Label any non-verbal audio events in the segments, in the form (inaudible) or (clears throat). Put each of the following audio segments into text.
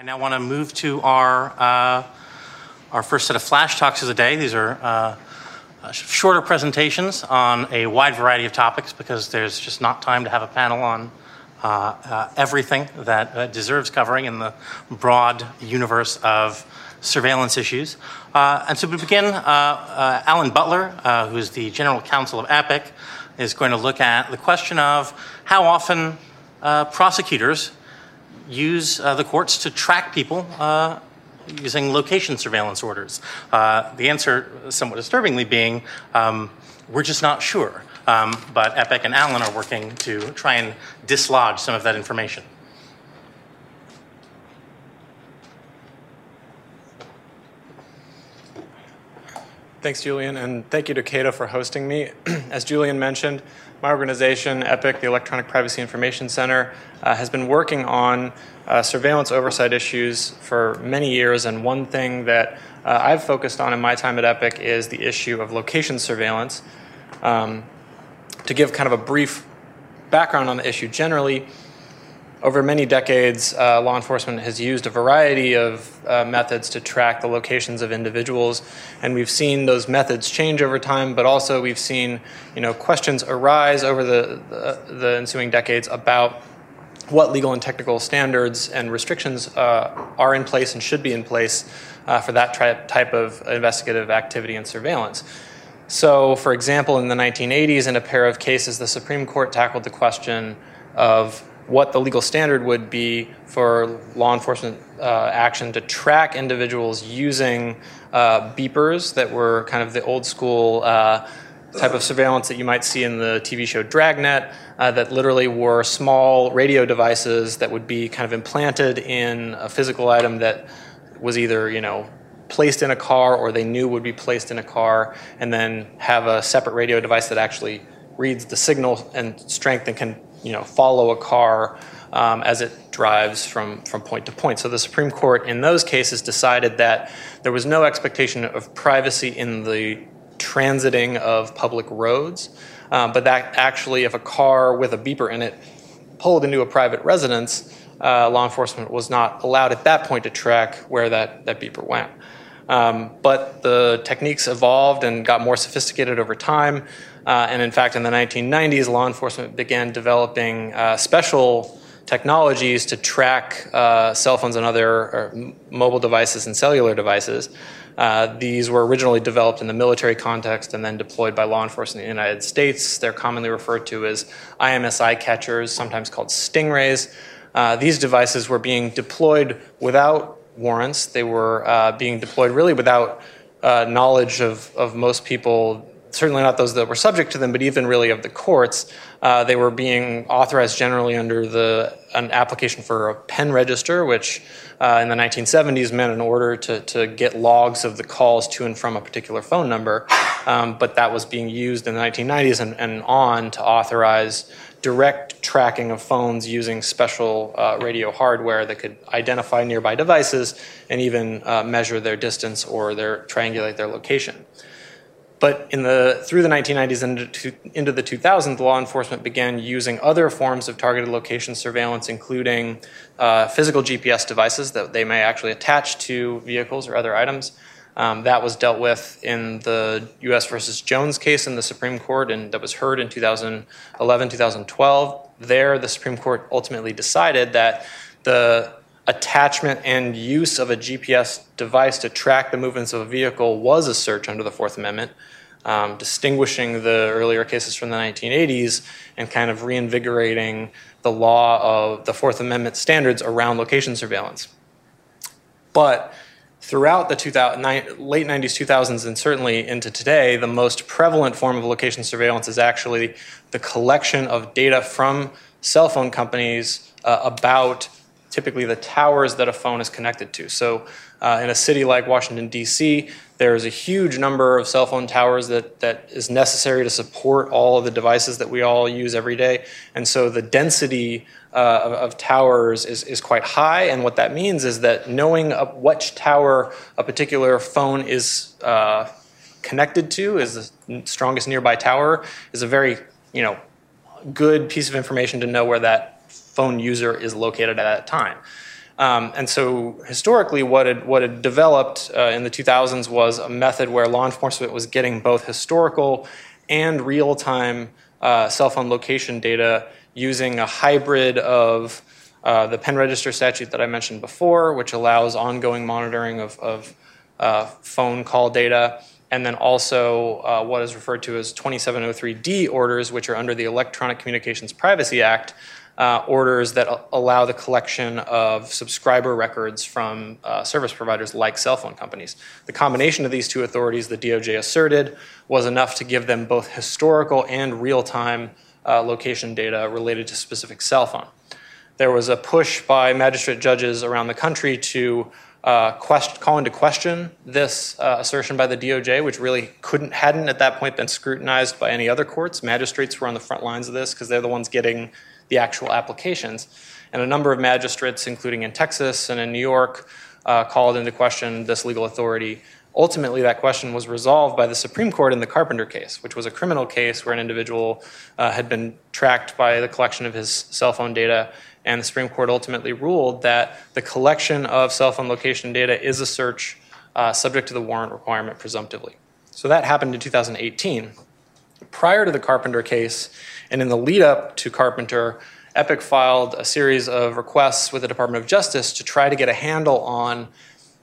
I now want to move to our, uh, our first set of flash talks of the day. These are uh, uh, shorter presentations on a wide variety of topics because there's just not time to have a panel on uh, uh, everything that uh, deserves covering in the broad universe of surveillance issues. and so we begin, Alan Butler, who is the general counsel of EPIC, is going to look at the question of how often prosecutors use uh, the courts to track people uh, using location surveillance orders? Uh, the answer, somewhat disturbingly, being um, we're just not sure. Um, but Epic and Alan are working to try and dislodge some of that information. Thanks, Julian, and thank you to Cato for hosting me. (clears throat) As Julian mentioned, my organization, EPIC, the Electronic Privacy Information Center, uh, has been working on uh, surveillance oversight issues for many years. And one thing that uh, I've focused on in my time at EPIC is the issue of location surveillance. Um, to give kind of a brief background on the issue, generally, over many decades, uh, law enforcement has used a variety of uh, methods to track the locations of individuals, and we've seen those methods change over time. But also, we've seen you know questions arise over the, the, the ensuing decades about what legal and technical standards and restrictions uh, are in place and should be in place uh, for that tri- type of investigative activity and surveillance. So, for example, in the 1980s, in a pair of cases, the Supreme Court tackled the question of what the legal standard would be for law enforcement uh, action to track individuals using uh, beepers that were kind of the old school uh, type of surveillance that you might see in the TV show Dragnet, uh, that literally were small radio devices that would be kind of implanted in a physical item that was either, you know, placed in a car or they knew would be placed in a car, and then have a separate radio device that actually reads the signal and strength and can you know, follow a car um, as it drives from, from point to point. So the Supreme Court in those cases decided that there was no expectation of privacy in the transiting of public roads, um, but that actually, if a car with a beeper in it pulled into a private residence, uh, law enforcement was not allowed at that point to track where that, that beeper went. Um, but the techniques evolved and got more sophisticated over time. Uh, and in fact, in the 1990s, law enforcement began developing uh, special technologies to track uh, cell phones and other mobile devices and cellular devices. Uh, these were originally developed in the military context and then deployed by law enforcement in the United States. They're commonly referred to as IMSI catchers, sometimes called stingrays. Uh, these devices were being deployed without warrants. They were uh, being deployed really without knowledge of, of most people certainly not those that were subject to them, but even really of the courts, uh, they were being authorized generally under the an application for a pen register, which uh, in the 1970s meant an order to, to get logs of the calls to and from a particular phone number. Um, but that was being used in the 1990s and, and, on to authorize direct tracking of phones using special uh, radio hardware that could identify nearby devices and even uh, measure their distance or their triangulate their location. But in the, through the 1990s and into, the 2000s, law enforcement began using other forms of targeted location surveillance, including uh, physical GPS devices that they may actually attach to vehicles or other items. Um, that was dealt with in the U.S. versus Jones case in the Supreme Court, and that was heard in 2011, 2012. There, the Supreme Court ultimately decided that the attachment and use of a GPS device to track the movements of a vehicle was a search under the Fourth Amendment, um, distinguishing the earlier cases from the 1980s and kind of reinvigorating the law of the Fourth Amendment standards around location surveillance. But throughout the 2000, late 90s, 2000s, and certainly into today, the most prevalent form of location surveillance is actually the collection of data from cell phone companies uh, about typically the towers that a phone is connected to. So, uh, in a city like Washington, D.C., there is a huge number of cell phone towers that, that is necessary to support all of the devices that we all use every day. And so, the density uh, of, of, towers is, is quite high. And what that means is that knowing which tower a particular phone is uh, connected to, is the strongest nearby tower, is a very you know, good piece of information to know where that phone user is located at that time. Um, and so historically, what had, what had developed uh, in the 2000s was a method where law enforcement was getting both historical and real time uh, cell phone location data using a hybrid of uh, the pen register statute that I mentioned before, which allows ongoing monitoring of, of uh, phone call data, and then also uh, what is referred to as 2703D orders, which are under the Electronic Communications Privacy Act, uh, orders that allow the collection of subscriber records from uh, service providers like cell phone companies. The combination of these two authorities, the DOJ asserted, was enough to give them both historical and real time uh, location data related to specific cell phone. There was a push by magistrate judges around the country to uh, quest- call into question this uh, assertion by the DOJ, which really couldn't hadn't at that point been scrutinized by any other courts. Magistrates were on the front lines of this because they're the ones getting the actual applications. And a number of magistrates, including in Texas and in New York, uh, called into question this legal authority. Ultimately, that question was resolved by the Supreme Court in the Carpenter case, which was a criminal case where an individual uh, had been tracked by the collection of his cell phone data. And the Supreme Court ultimately ruled that the collection of cell phone location data is a search uh, subject to the warrant requirement presumptively. So that happened in 2018. Prior to the Carpenter case, and in the lead up to Carpenter, Epic filed a series of requests with the Department of Justice to try to get a handle on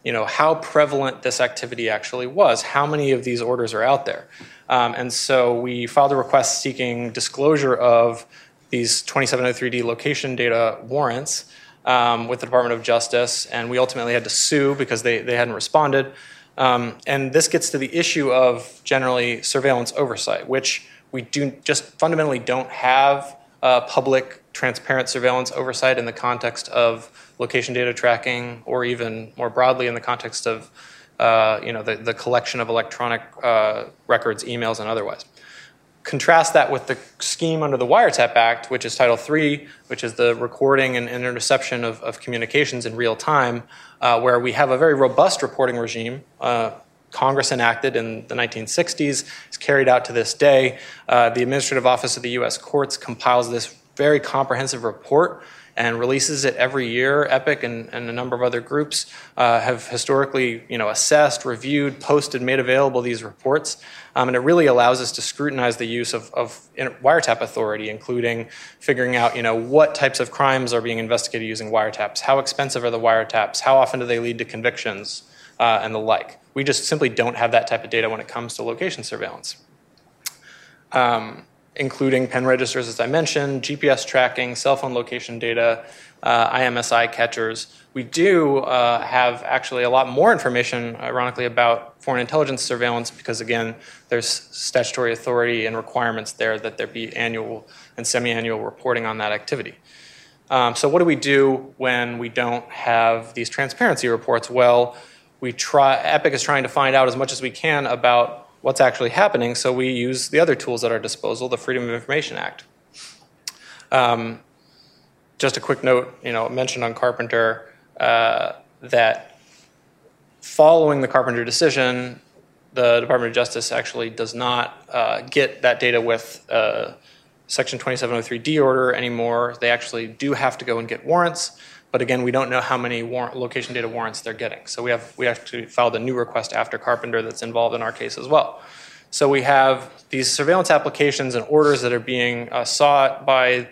you know, how prevalent this activity actually was, how many of these orders are out there. Um, and so we filed a request seeking disclosure of these 2703D location data warrants um, with the Department of Justice, and we ultimately had to sue because they, they hadn't responded. Um, and this gets to the issue of generally surveillance oversight, which we do just fundamentally don't have uh, public, transparent surveillance oversight in the context of location data tracking, or even more broadly in the context of uh, you know the, the collection of electronic uh, records, emails, and otherwise. Contrast that with the scheme under the Wiretap Act, which is Title III, which is the recording and interception of, of communications in real time, uh, where we have a very robust reporting regime. Congress enacted in the 1960s, is carried out to this day. Uh, the Administrative Office of the U.S. Courts compiles this very comprehensive report and releases it every year. Epic and, and a number of other groups uh, have historically, you know, assessed, reviewed, posted, made available these reports, um, and it really allows us to scrutinize the use of, of wiretap authority, including figuring out, you know, what types of crimes are being investigated using wiretaps, how expensive are the wiretaps, how often do they lead to convictions, uh, and the like. We just simply don't have that type of data when it comes to location surveillance. Um, including pen registers, as I mentioned, GPS tracking, cell phone location data, uh, IMSI catchers. We do uh, have actually a lot more information, ironically, about foreign intelligence surveillance because, again, there's statutory authority and requirements there that there be annual and semi annual reporting on that activity. Um, so, what do we do when we don't have these transparency reports? Well, we try epic is trying to find out as much as we can about what's actually happening so we use the other tools at our disposal the freedom of information act. Um, just a quick note you know mentioned on carpenter uh, that following the carpenter decision the department of justice actually does not uh, get that data with uh, section 2703d order anymore. They actually do have to go and get warrants but again, we don't know how many warrant, location data warrants they're getting. So we have we actually filed a new request after Carpenter that's involved in our case as well. So we have these surveillance applications and orders that are being uh, sought by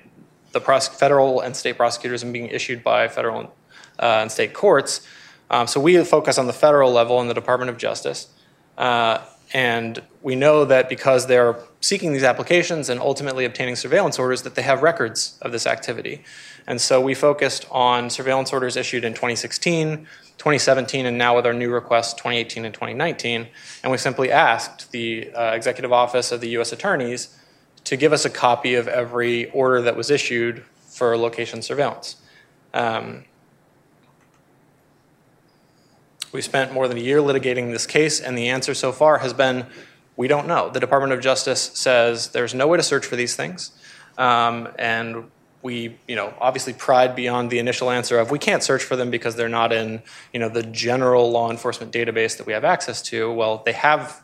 the federal and state prosecutors and being issued by federal uh, and state courts. Um, so we focus on the federal level in the Department of Justice. Uh, and we know that because they're seeking these applications and ultimately obtaining surveillance orders, that they have records of this activity. And so we focused on surveillance orders issued in 2016, 2017, and now with our new requests, 2018 and 2019. And we simply asked the uh, Executive Office of the U.S. Attorneys to give us a copy of every order that was issued for location surveillance. Um, we spent more than a year litigating this case, and the answer so far has been we don't know. The Department of Justice says there's no way to search for these things. Um, and we, you know, obviously pride beyond the initial answer of we can't search for them because they're not in, you know, the general law enforcement database that we have access to. Well, they have,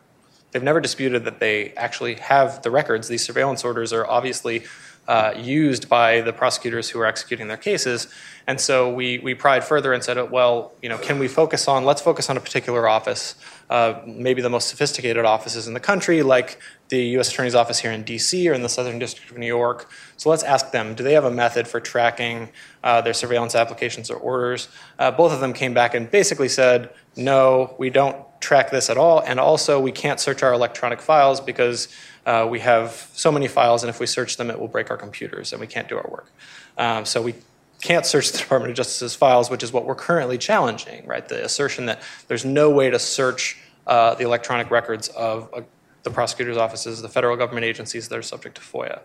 they've never disputed that they actually have the records. These surveillance orders are obviously uh, used by the prosecutors who are executing their cases. And so we, we pried further and said, well, you know, can we focus on, let's focus on a particular office, uh, maybe the most sophisticated offices in the country, like the U.S. Attorney's Office here in D.C. or in the Southern District of New York. So let's ask them, do they have a method for tracking uh, their surveillance applications or orders? Uh, both of them came back and basically said, no, we don't track this at all, and also we can't search our electronic files because uh, we have so many files, and if we search them, it will break our computers, and we can't do our work. Um, so we can't search the Department of Justice's files, which is what we're currently challenging, right? The assertion that there's no way to search uh, the electronic records of uh, the prosecutor's offices, the federal government agencies that are subject to FOIA.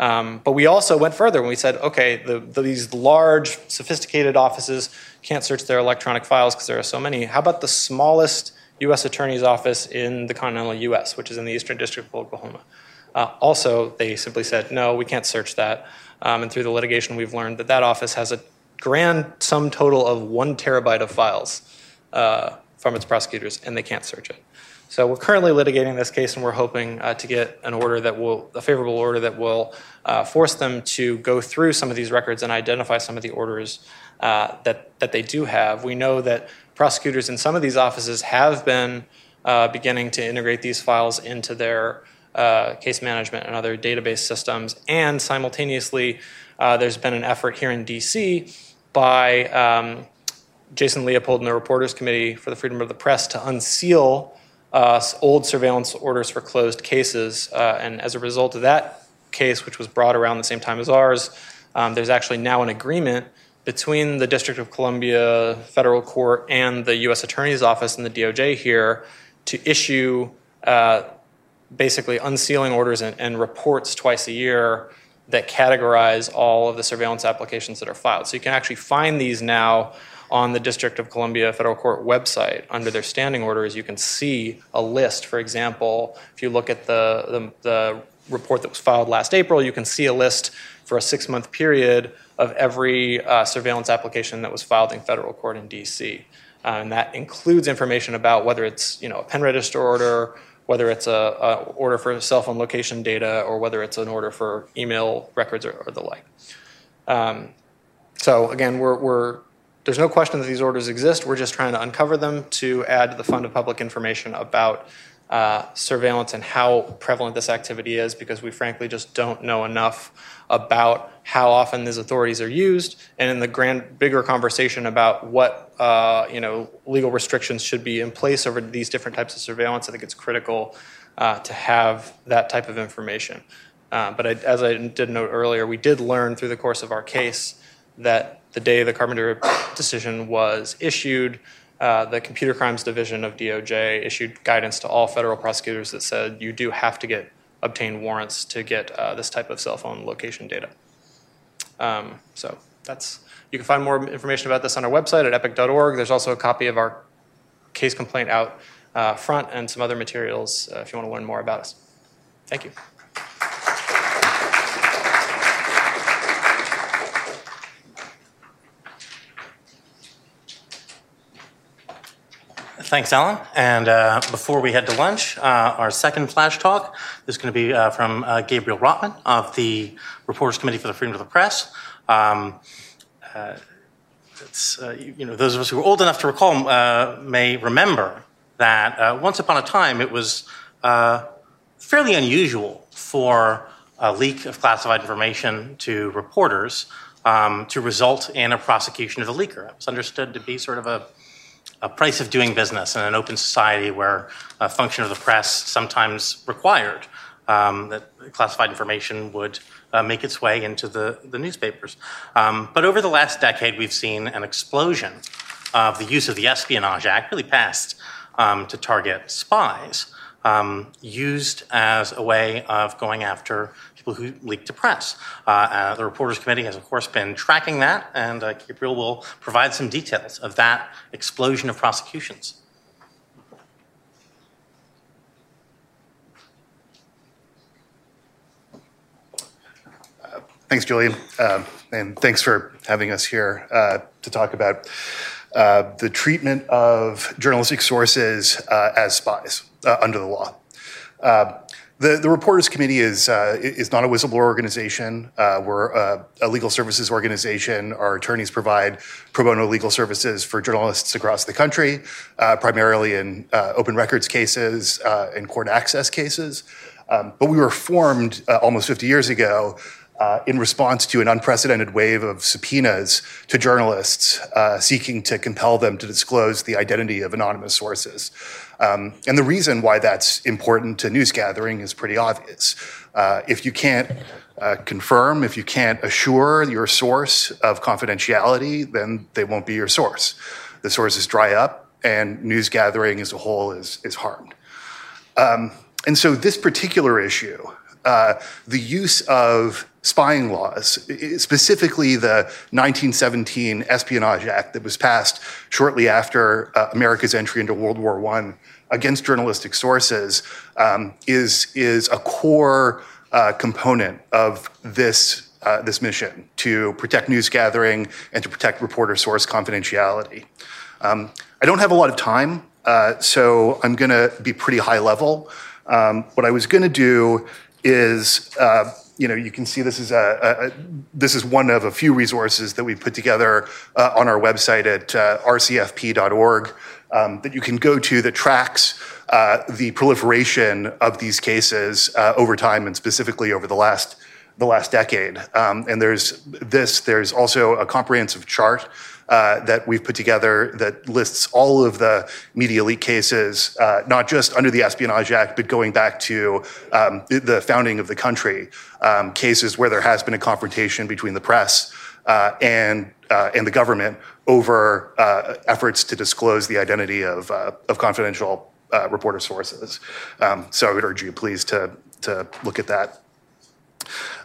Um, but we also went further when we said, okay, the, the, these large, sophisticated offices can't search their electronic files because there are so many. How about the smallest U.S. Attorney's Office in the continental U.S., which is in the Eastern District of Oklahoma? Uh, also, they simply said, no, we can't search that. Um, and through the litigation, we've learned that that office has a grand sum total of one terabyte of files uh, from its prosecutors, and they can't search it. So we're currently litigating this case, and we're hoping uh, to get an order that will, a favorable order that will uh, force them to go through some of these records and identify some of the orders uh, that that they do have. We know that prosecutors in some of these offices have been uh, beginning to integrate these files into their uh, case management and other database systems. And simultaneously, uh, there's been an effort here in DC by um, Jason Leopold and the Reporters Committee for the Freedom of the Press to unseal uh, old surveillance orders for closed cases. Uh, and as a result of that case, which was brought around the same time as ours, um, there's actually now an agreement between the District of Columbia Federal Court and the U.S. Attorney's Office and the DOJ here to issue uh, basically unsealing orders and, and, reports twice a year that categorize all of the surveillance applications that are filed. So you can actually find these now on the District of Columbia Federal Court website under their standing orders. You can see a list. For example, if you look at the, the, the report that was filed last April, you can see a list for a six month period of every uh, surveillance application that was filed in federal court in DC. Uh, and that includes information about whether it's you know, a pen register order, whether it's a, a, order for cell phone location data or whether it's an order for email records or, or the like. Um, so again, we're, we're, there's no question that these orders exist. We're just trying to uncover them to add to the fund of public information about uh, surveillance and how prevalent this activity is because we frankly just don't know enough about how often these authorities are used and in the grand bigger conversation about what uh, you know legal restrictions should be in place over these different types of surveillance i think it's critical uh, to have that type of information uh, but I, as i did note earlier we did learn through the course of our case that the day the carpenter decision was issued uh, the Computer Crimes Division of DOJ issued guidance to all federal prosecutors that said you do have to get obtain warrants to get uh, this type of cell phone location data. Um, so that's you can find more information about this on our website at epic.org. There's also a copy of our case complaint out uh, front and some other materials uh, if you want to learn more about us. Thank you. Thanks, Alan. And uh, before we head to lunch, uh, our second flash talk is going to be uh, from uh, Gabriel Rottman of the Reporters Committee for the Freedom of the Press. Um, uh, uh, you know, those of us who are old enough to recall may remember that once upon a time it was fairly unusual for a leak of classified information to reporters um, to result in a prosecution of the leaker. It was understood to be sort of a a price of doing business in an open society where a function of the press sometimes required um, that classified information would uh, make its way into the, the newspapers. Um, but over the last decade, we've seen an explosion of the use of the Espionage Act, really passed um, to target spies, um, used as a way of going after people who leak to press. Uh, uh, the Reporters Committee has, of course, been tracking that, and uh, Gabriel will provide some details of that explosion of prosecutions. Thanks, Julian, uh, and thanks for having us here uh, to talk about uh, the treatment of journalistic sources uh, as spies uh, under the law. The, the Reporters Committee is, uh, is not a whistleblower organization. Uh, we're a, a, legal services organization. Our attorneys provide pro bono legal services for journalists across the country, uh, primarily in uh, open records cases uh, and court access cases. Um, but we were formed uh, almost 50 years ago in response to an unprecedented wave of subpoenas to journalists seeking to compel them to disclose the identity of anonymous sources. Um, and the reason why that's important to news gathering is pretty obvious. Uh, if you can't uh, confirm, if you can't assure your source of confidentiality, then they won't be your source. The sources dry up, and news gathering as a whole is, is harmed. Um, and so, this particular issue, uh, the use of spying laws, specifically the 1917 Espionage Act that was passed shortly after uh, America's entry into World War I against journalistic sources, um, is, is a core uh, component of this, uh, this mission to protect news gathering and to protect reporter source confidentiality. Um, I don't have a lot of time, uh, so I'm going to be pretty high level. Um, what I was going to do is uh, you know, you can see this is a, a, this is one of a few resources that we put together uh, on our website at uh, rcfp.org um, that you can go to that tracks uh, the proliferation of these cases uh, over time and specifically over the last the last decade. Um, and there's this. There's also a comprehensive chart uh, that we've put together that lists all of the media leak cases, uh, not just under the Espionage Act, but going back to um, the founding of the country, um, cases where there has been a confrontation between the press uh, and uh, and the government over uh, efforts to disclose the identity of of confidential reporter sources. Um, so I would urge you, please, to to look at that.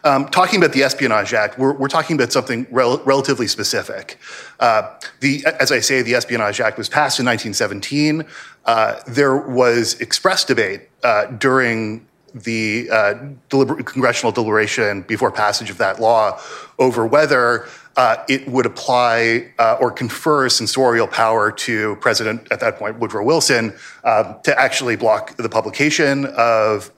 Um, talking about the Espionage Act, we're, we're talking about something rel- relatively specific. Uh, the, as I say, the Espionage Act was passed in 1917. Uh, there was express debate uh, during the uh, deliber- congressional deliberation before passage of that law over whether uh, it would apply uh, or confer censorial power to President, at that point, Woodrow Wilson, uh, to actually block the publication of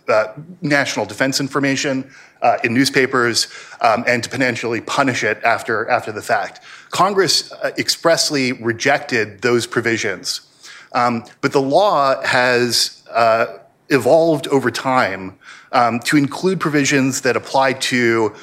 national defense information uh, in newspapers um, and to potentially punish it after, after the fact. Congress uh, expressly rejected those provisions. Um, but the law has evolved over time um, to include provisions that apply to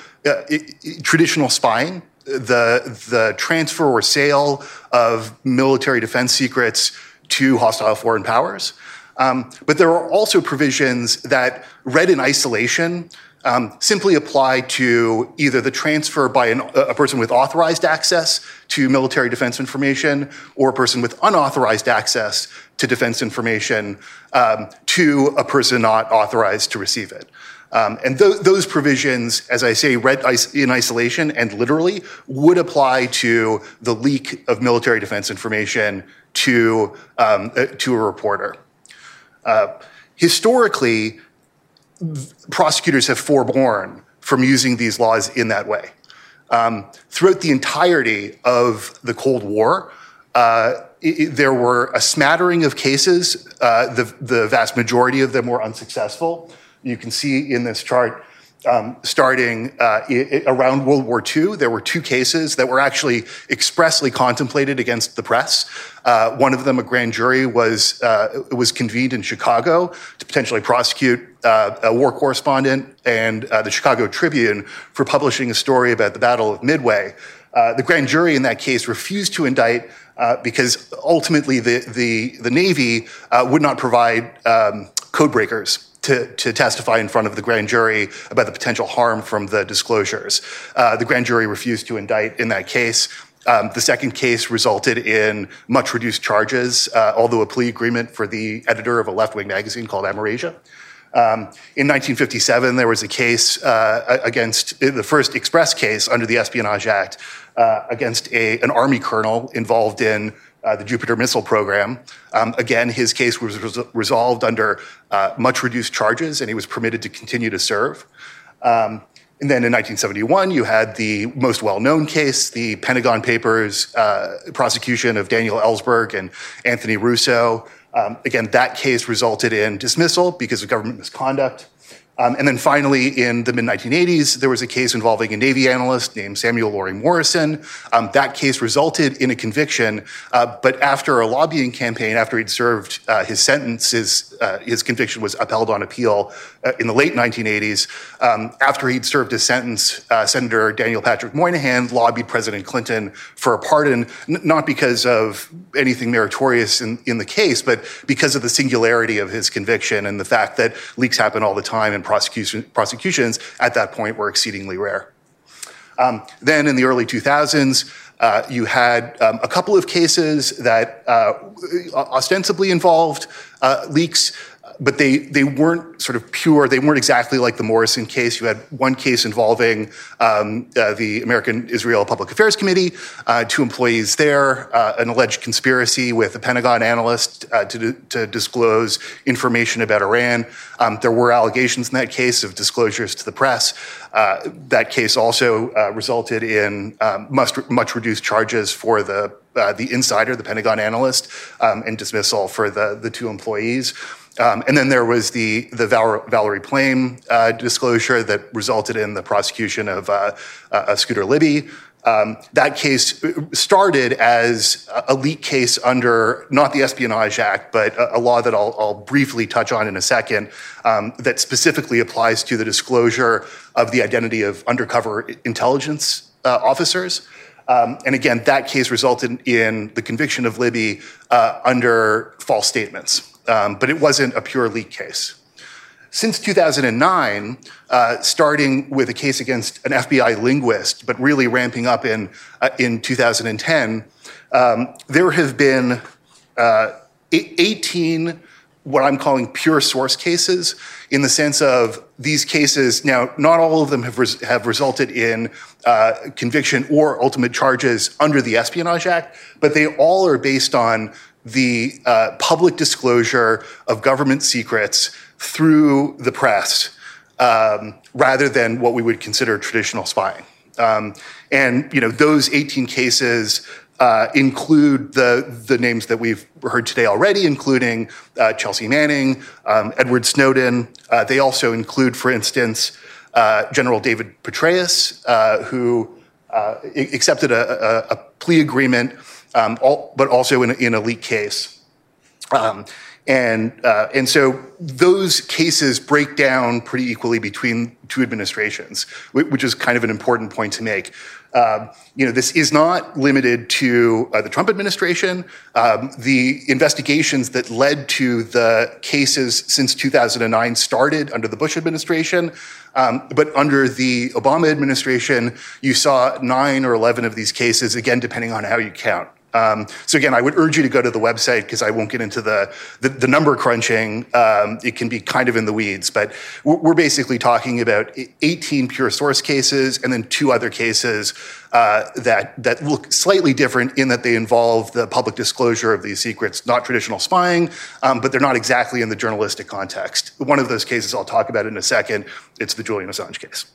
traditional spying the, the transfer or sale of military defense secrets to hostile foreign powers. Um, but there are also provisions that, read in isolation, um, simply apply to either the transfer by an, a person with authorized access to military defense information or a person with unauthorized access to defense information um, to a person not authorized to receive it. Um, and th- those provisions, as I say, read in isolation and literally, would apply to the leak of military defense information to, um, uh, to a reporter. Uh, historically, prosecutors have forborne from using these laws in that way. Um, throughout the entirety of the Cold War, uh, it, there were a smattering of cases. Uh, the, the vast majority of them were unsuccessful. You can see in this chart, um, starting uh, around World War II, there were two cases that were actually expressly contemplated against the press. Uh, one of them, a grand jury, was uh, was convened in Chicago to potentially prosecute uh, a war correspondent and uh, the Chicago Tribune for publishing a story about the Battle of Midway. Uh, the grand jury in that case refused to indict because ultimately the the, the Navy would not provide um, code breakers to, to, testify in front of the grand jury about the potential harm from the disclosures. Uh, the grand jury refused to indict in that case. Um, the second case resulted in much reduced charges, uh, although a plea agreement for the editor of a left wing magazine called Amerasia. Um, in 1957, there was a case uh, against the first express case under the Espionage Act uh, against a, an Army colonel involved in uh, the Jupiter missile program. Um, again, his case was res- resolved under uh, much reduced charges, and he was permitted to continue to serve. Um, and then in 1971, you had the most well known case, the Pentagon Papers uh, prosecution of Daniel Ellsberg and Anthony Russo. Um, again, that case resulted in dismissal because of government misconduct. Um, and then finally, in the mid 1980s, there was a case involving a Navy analyst named Samuel Loring Morison. Um, that case resulted in a conviction, uh, but after a lobbying campaign, after he'd served uh, his sentence, his, uh, his conviction was upheld on appeal uh, in the late 1980s. Um, after he'd served his sentence, uh, Senator Daniel Patrick Moynihan lobbied President Clinton for a pardon, n- not because of anything meritorious in, in the case, but because of the singularity of his conviction and the fact that leaks happen all the time and prosecution, prosecutions at that point were exceedingly rare. Um, then in the early 2000s, uh, you had um, a couple of cases that uh, ostensibly involved uh, leaks but they, they weren't sort of pure. They weren't exactly like the Morison case. You had one case involving um, uh, the American Israel Public Affairs Committee, uh, two employees there, uh, an alleged conspiracy with a Pentagon analyst uh, to, to disclose information about Iran. Um, there were allegations in that case of disclosures to the press. Uh, that case also uh, resulted in um, much, much reduced charges for the the insider, the Pentagon analyst, um, and dismissal for the, the two employees. Um, and then there was the, the Val- Valerie Plame uh, disclosure that resulted in the prosecution of, uh, uh, Scooter Libby. Um, that case started as a leak case under not the Espionage Act, but a, a law that I'll, I'll, briefly touch on in a second um, that specifically applies to the disclosure of the identity of undercover intelligence uh, officers. Um, and again, that case resulted in the conviction of Libby uh, under false statements um, but it wasn't a pure leak case. Since 2009, uh, starting with a case against an FBI linguist, but really ramping up in, uh, in 2010, um, there have been uh, 18 what I'm calling pure source cases in the sense of these cases. Now, not all of them have, res- have resulted in uh, conviction or ultimate charges under the Espionage Act, but they all are based on the uh, public disclosure of government secrets through the press um, rather than what we would consider traditional spying. Um, and you know those 18 cases uh, include the the names that we've heard today already, including uh, Chelsea Manning, um, Edward Snowden. Uh, they also include, for instance, uh, General David Petraeus, uh, who uh, accepted a, a, a plea agreement um, all, but also in, in a leak case. Um, and, uh, and so those cases break down pretty equally between two administrations, which is kind of an important point to make. Um, you know, this is not limited to uh, the Trump administration. Um, the investigations that led to the cases since 2009 started under the Bush administration. Um, but under the Obama administration, you saw nine or 11 of these cases, again, depending on how you count. Um, so again, I would urge you to go to the website because I won't get into the the, the number crunching. Um, it can be kind of in the weeds, but we're basically talking about 18 pure source cases and then two other cases uh, that that look slightly different in that they involve the public disclosure of these secrets, not traditional spying, um, but they're not exactly in the journalistic context. One of those cases I'll talk about in a second. It's the Julian Assange case.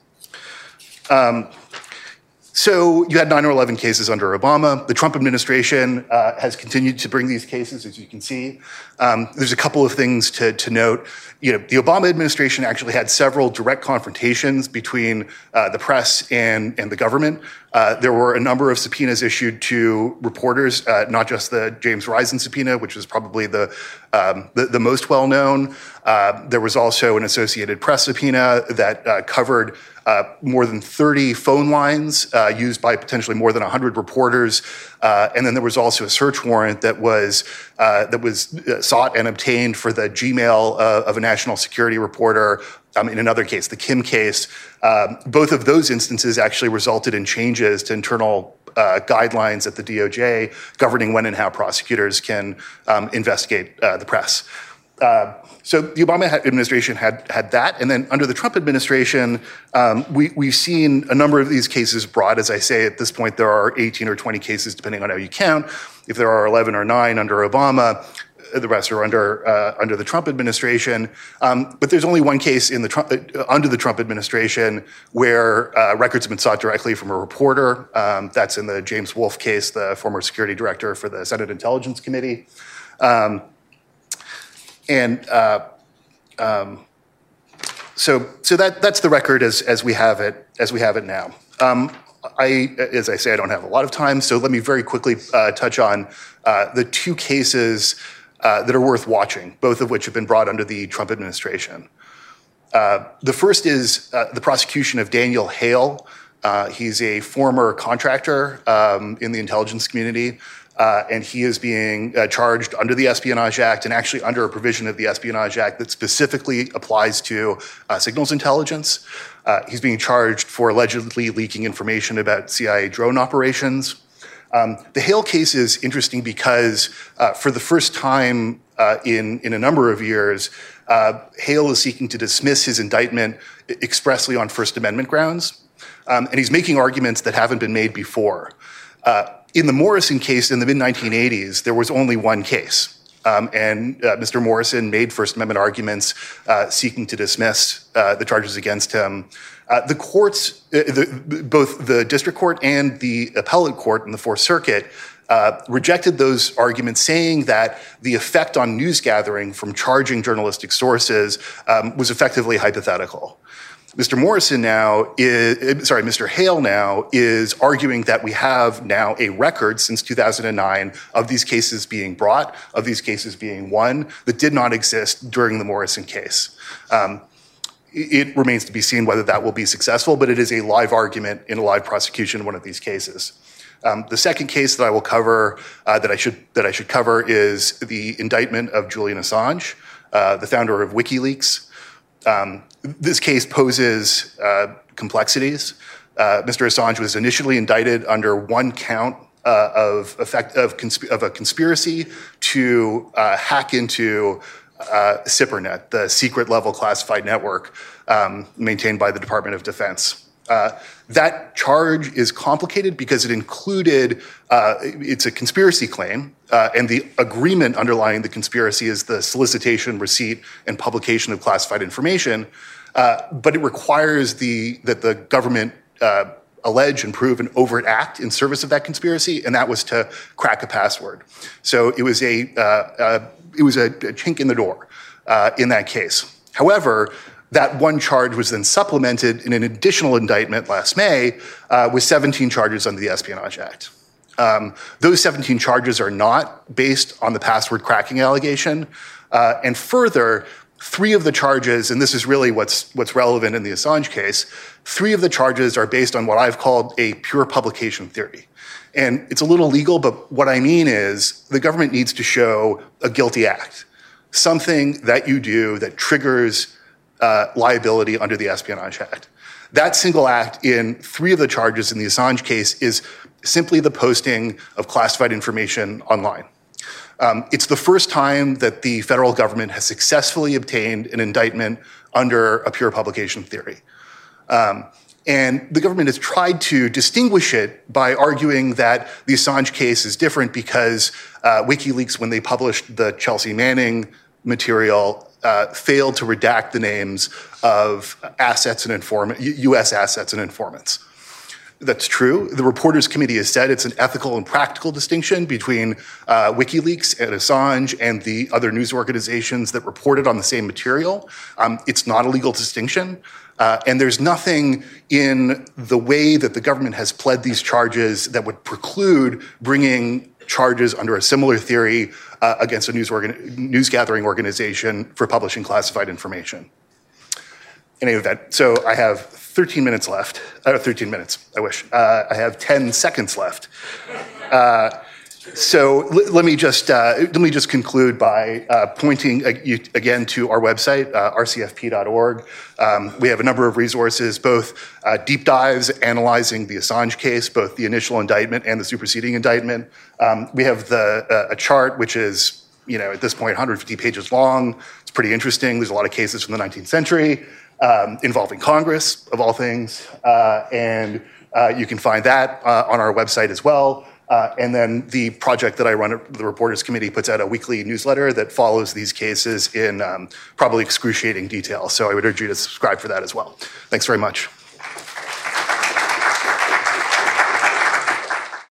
So you had 9 or 11 cases under Obama. The Trump administration uh, has continued to bring these cases, as you can see. Um, there's a couple of things to, to note. You know, the Obama administration actually had several direct confrontations between uh, the press and, and the government. Uh, there were a number of subpoenas issued to reporters, uh, not just the James Risen subpoena, which was probably the, um, the, the, most well known. Uh, there was also an Associated Press subpoena that uh, covered uh, more than 30 phone lines uh, used by potentially more than 100 reporters. And then there was also a search warrant that was, uh, that was uh, sought and obtained for the Gmail uh, of a national security reporter. Um, in another case, the Kim case. Um, both of those instances actually resulted in changes to internal uh, guidelines at the DOJ governing when and how prosecutors can um, investigate uh, the press. Uh, so the Obama administration had had that, and then under the Trump administration, um, we we've seen a number of these cases brought. As I say, at this point, there are 18 or 20 cases, depending on how you count. If there are 11 or 9 under Obama, uh, the rest are under uh, under the Trump administration. Um, but there's only one case in the Trump, uh, under the Trump administration where uh, records have been sought directly from a reporter. Um, that's in the James Wolfe case, the former security director for the Senate Intelligence Committee. Um, and uh, um, so so that that's the record as as we have it as we have it now. Um, I, as I say, I don't have a lot of time, so let me very quickly uh, touch on uh, the two cases uh, that are worth watching, both of which have been brought under the Trump administration. Uh, the first is uh, the prosecution of Daniel Hale. Uh, he's a former contractor um, in the intelligence community uh, and he is being uh, charged under the Espionage Act and actually under a provision of the Espionage Act that specifically applies to uh, signals intelligence. Uh, he's being charged for allegedly leaking information about CIA drone operations. Um, the Hale case is interesting because uh, for the first time uh, in, in a number of years, Hale is seeking to dismiss his indictment expressly on First Amendment grounds. Um, and he's making arguments that haven't been made before. Uh, in the Morison case in the mid 1980s, there was only one case. Um, and uh, Mr. Morison made First Amendment arguments uh, seeking to dismiss uh, the charges against him. Uh, the courts, uh, the, both the district court and the appellate court in the Fourth Circuit, uh, rejected those arguments, saying that the effect on news gathering from charging journalistic sources um, was effectively hypothetical. Mr. Morison now is, sorry, Mr. Hale now is arguing that we have now a record since 2009 of these cases being brought, of these cases being won, that did not exist during the Morison case. Um, it remains to be seen whether that will be successful, but it is a live argument in a live prosecution in one of these cases. Um, the second case that I will cover, uh, that I should that I should cover, is the indictment of Julian Assange, uh, the founder of WikiLeaks. Um, this case poses uh, complexities. Uh, Mr. Assange was initially indicted under one count uh, of, effect, of, consp- of, a conspiracy to uh, hack into uh, SIPRNet, the secret level classified network um, maintained by the Department of Defense. Uh, that charge is complicated because it included, uh, it's a conspiracy claim, uh, and the agreement underlying the conspiracy is the solicitation, receipt, and publication of classified information. Uh, but it requires the, that the government uh, allege and prove an overt act in service of that conspiracy, and that was to crack a password. So it was a, uh, it was a, a, chink in the door in that case. However, that one charge was then supplemented in an additional indictment last May uh, with 17 charges under the Espionage Act. Um, those 17 charges are not based on the password cracking allegation. Uh, and further, three of the charges, and this is really what's, what's relevant in the Assange case, three of the charges are based on what I've called a pure publication theory. And it's a little legal, but what I mean is the government needs to show a guilty act, something that you do that triggers uh, liability under the Espionage Act. That single act in three of the charges in the Assange case is simply the posting of classified information online. Um, it's the first time that the federal government has successfully obtained an indictment under a pure publication theory. Um, and the government has tried to distinguish it by arguing that the Assange case is different because uh, WikiLeaks, when they published the Chelsea Manning material, uh, failed to redact the names of assets and informant, U.S. assets and informants. That's true. The Reporters Committee has said it's an ethical and practical distinction between uh, WikiLeaks and Assange and the other news organizations that reported on the same material. Um, it's not a legal distinction. Uh, and there's nothing in the way that the government has pled these charges that would preclude bringing charges under a similar theory uh, against a news, organ- news gathering organization for publishing classified information. In any event, so I have 13 minutes left. Uh, 13 minutes, I wish. Uh, I have 10 seconds left. Uh, so let me just uh, let me just conclude by uh, pointing again to our website, uh, rcfp.org. Um, we have a number of resources, both uh, deep dives analyzing the Assange case, both the initial indictment and the superseding indictment. Um, we have the uh, a chart which is you know at this point 150 pages long. It's pretty interesting. There's a lot of cases from the 19th century um, involving Congress, of all things, and you can find that on our website as well. Uh, and then the project that I run, the Reporters Committee, puts out a weekly newsletter that follows these cases in um, probably excruciating detail. So I would urge you to subscribe for that as well. Thanks very much.